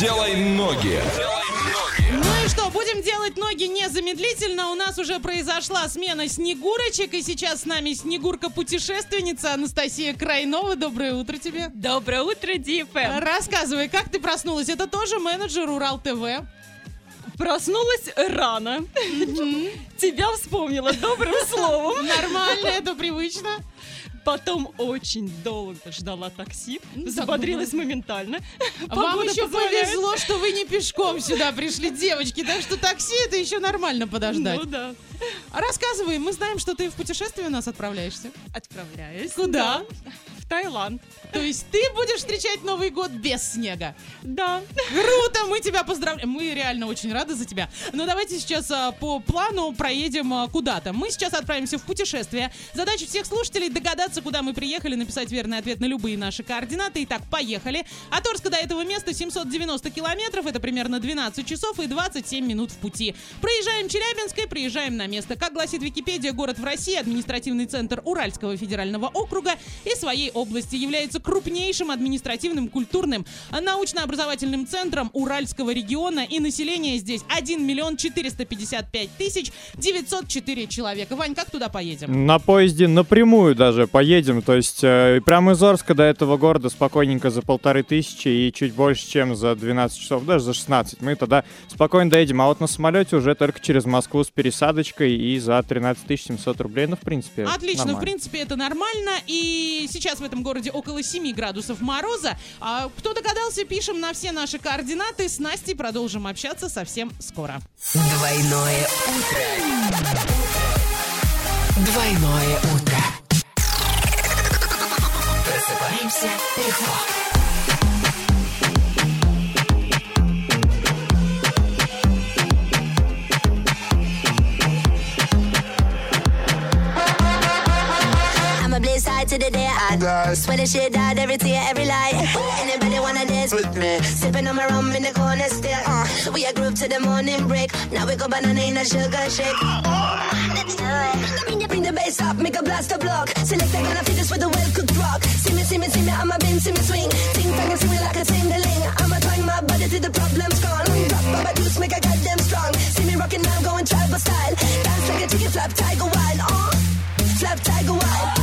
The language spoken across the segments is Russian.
Делай ноги. Ну и что, будем делать ноги незамедлительно. У нас уже произошла смена снегурочек, и сейчас с нами снегурка-путешественница Анастасия Крайнова. Доброе утро тебе. Доброе утро, Дипа. Рассказывай, как ты проснулась? Это тоже менеджер Урал ТВ. Проснулась рано. Тебя вспомнила добрым словом. Нормально, это привычно. Потом очень долго ждала такси. Ну, Забодрилась так, моментально. Вам Погода еще позволяет. повезло, что вы не пешком сюда пришли, девочки. Так что такси это еще нормально подождать. Ну да. А Рассказывай, мы знаем, что ты в путешествие у нас отправляешься. Отправляюсь. Куда? Да. Таиланд. То есть ты будешь встречать Новый год без снега. Да. Круто, мы тебя поздравляем. Мы реально очень рады за тебя. Но давайте сейчас а, по плану проедем а, куда-то. Мы сейчас отправимся в путешествие. Задача всех слушателей догадаться, куда мы приехали, написать верный ответ на любые наши координаты. Итак, поехали. От Орска до этого места 790 километров. Это примерно 12 часов и 27 минут в пути. Проезжаем Челябинск и приезжаем на место. Как гласит Википедия, город в России, административный центр Уральского федерального округа и своей области является крупнейшим административным, культурным, научно-образовательным центром Уральского региона и население здесь 1 миллион 455 тысяч 904 человека. Вань, как туда поедем? На поезде напрямую даже поедем, то есть э, прямо из Орска до этого города спокойненько за полторы тысячи и чуть больше, чем за 12 часов, даже за 16. Мы тогда спокойно доедем, а вот на самолете уже только через Москву с пересадочкой и за 13 700 рублей, ну, в принципе, Отлично, в нормально. принципе, это нормально. И сейчас в этом городе около 7 градусов мороза. А кто догадался, пишем на все наши координаты. С Настей продолжим общаться совсем скоро. Двойное утро. Двойное утро. Просыпаемся легко. To the day I die. Swear the shit out every tear, every lie. Anybody wanna dance with me? Sipping on my rum in the corner still. Uh, we a group to the morning break. Now we go banana in a sugar shake. Let's do it. Bring the, bring the bass up, make a blast a block. Select a gonna fit this with a well cooked rock. See me, see me, see me, I'm a bin, see me swing. Ting tang, see me like a tingling. I'ma twang my body till the problem's gone. Drop my juice, make a goddamn strong. See me rocking now, going tribal style. Dance like a chicken flap, tiger wild. Uh, flap, tiger wild.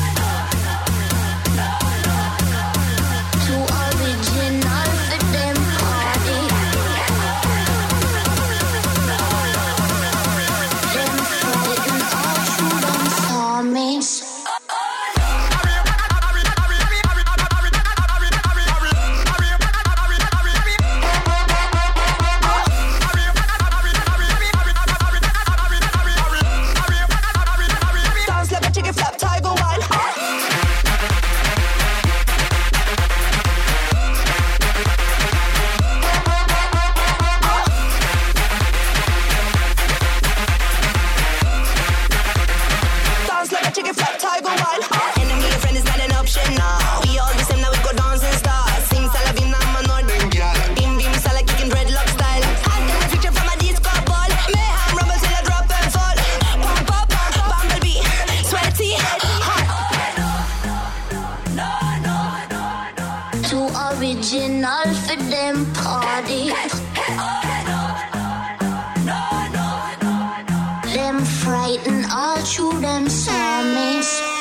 Original for them party. Them frightened all through them armies.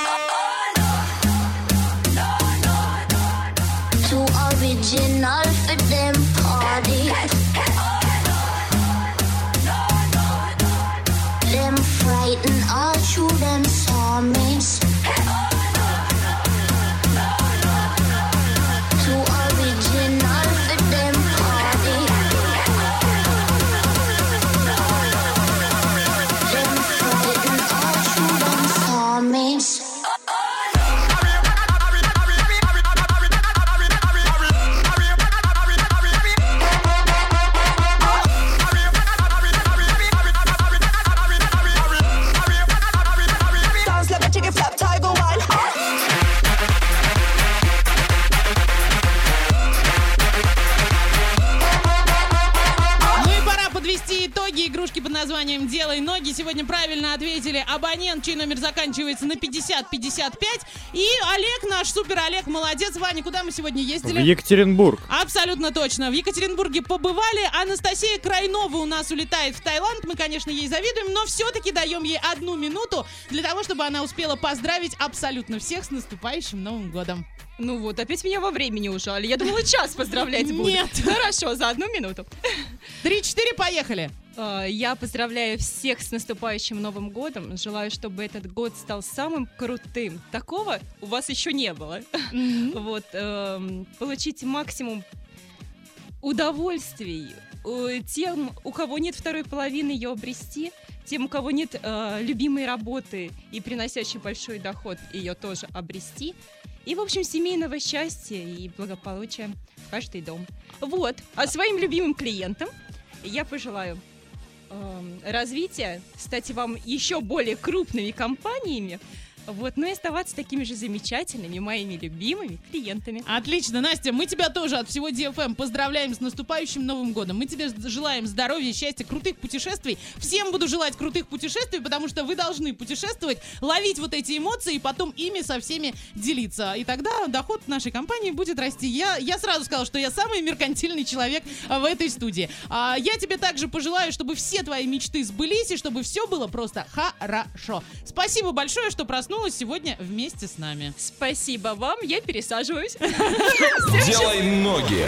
Названием «Делай ноги». Сегодня правильно ответили абонент, чей номер заканчивается на 5055. И Олег, наш супер Олег, молодец. Ваня, куда мы сегодня В ездили? Екатеринбург. Абсолютно точно. В Екатеринбурге побывали. Анастасия Крайнова у нас улетает в Таиланд. Мы, конечно, ей завидуем, но все-таки даем ей одну минуту для того, чтобы она успела поздравить абсолютно всех с наступающим Новым годом. Ну вот, опять меня во времени ужали. Я думала, час поздравлять буду. Нет. Хорошо, за одну минуту. Три-четыре, поехали. А, Я поздравляю всех с наступающим Новым годом. Желаю, чтобы этот год стал самым крутым. Такого у вас еще не было. Вот, эм, получите максимум удовольствий. Э, Тем, у кого нет второй половины, ее обрести. Тем, у кого нет э, любимой работы и приносящей большой доход, ее тоже обрести. И, в общем, семейного счастья и благополучия в каждый дом. Вот. А своим любимым клиентам я пожелаю эм, развития, стать вам еще более крупными компаниями, вот, ну и оставаться такими же замечательными, моими любимыми клиентами. Отлично, Настя, мы тебя тоже от всего DFM поздравляем с наступающим Новым годом. Мы тебе желаем здоровья, счастья, крутых путешествий. Всем буду желать крутых путешествий, потому что вы должны путешествовать, ловить вот эти эмоции и потом ими со всеми делиться. И тогда доход нашей компании будет расти. Я, я сразу сказала, что я самый меркантильный человек а, в этой студии. А, я тебе также пожелаю, чтобы все твои мечты сбылись и чтобы все было просто хорошо. Спасибо большое, что проснулась сегодня вместе с нами. Спасибо вам, я пересаживаюсь. Делай ноги.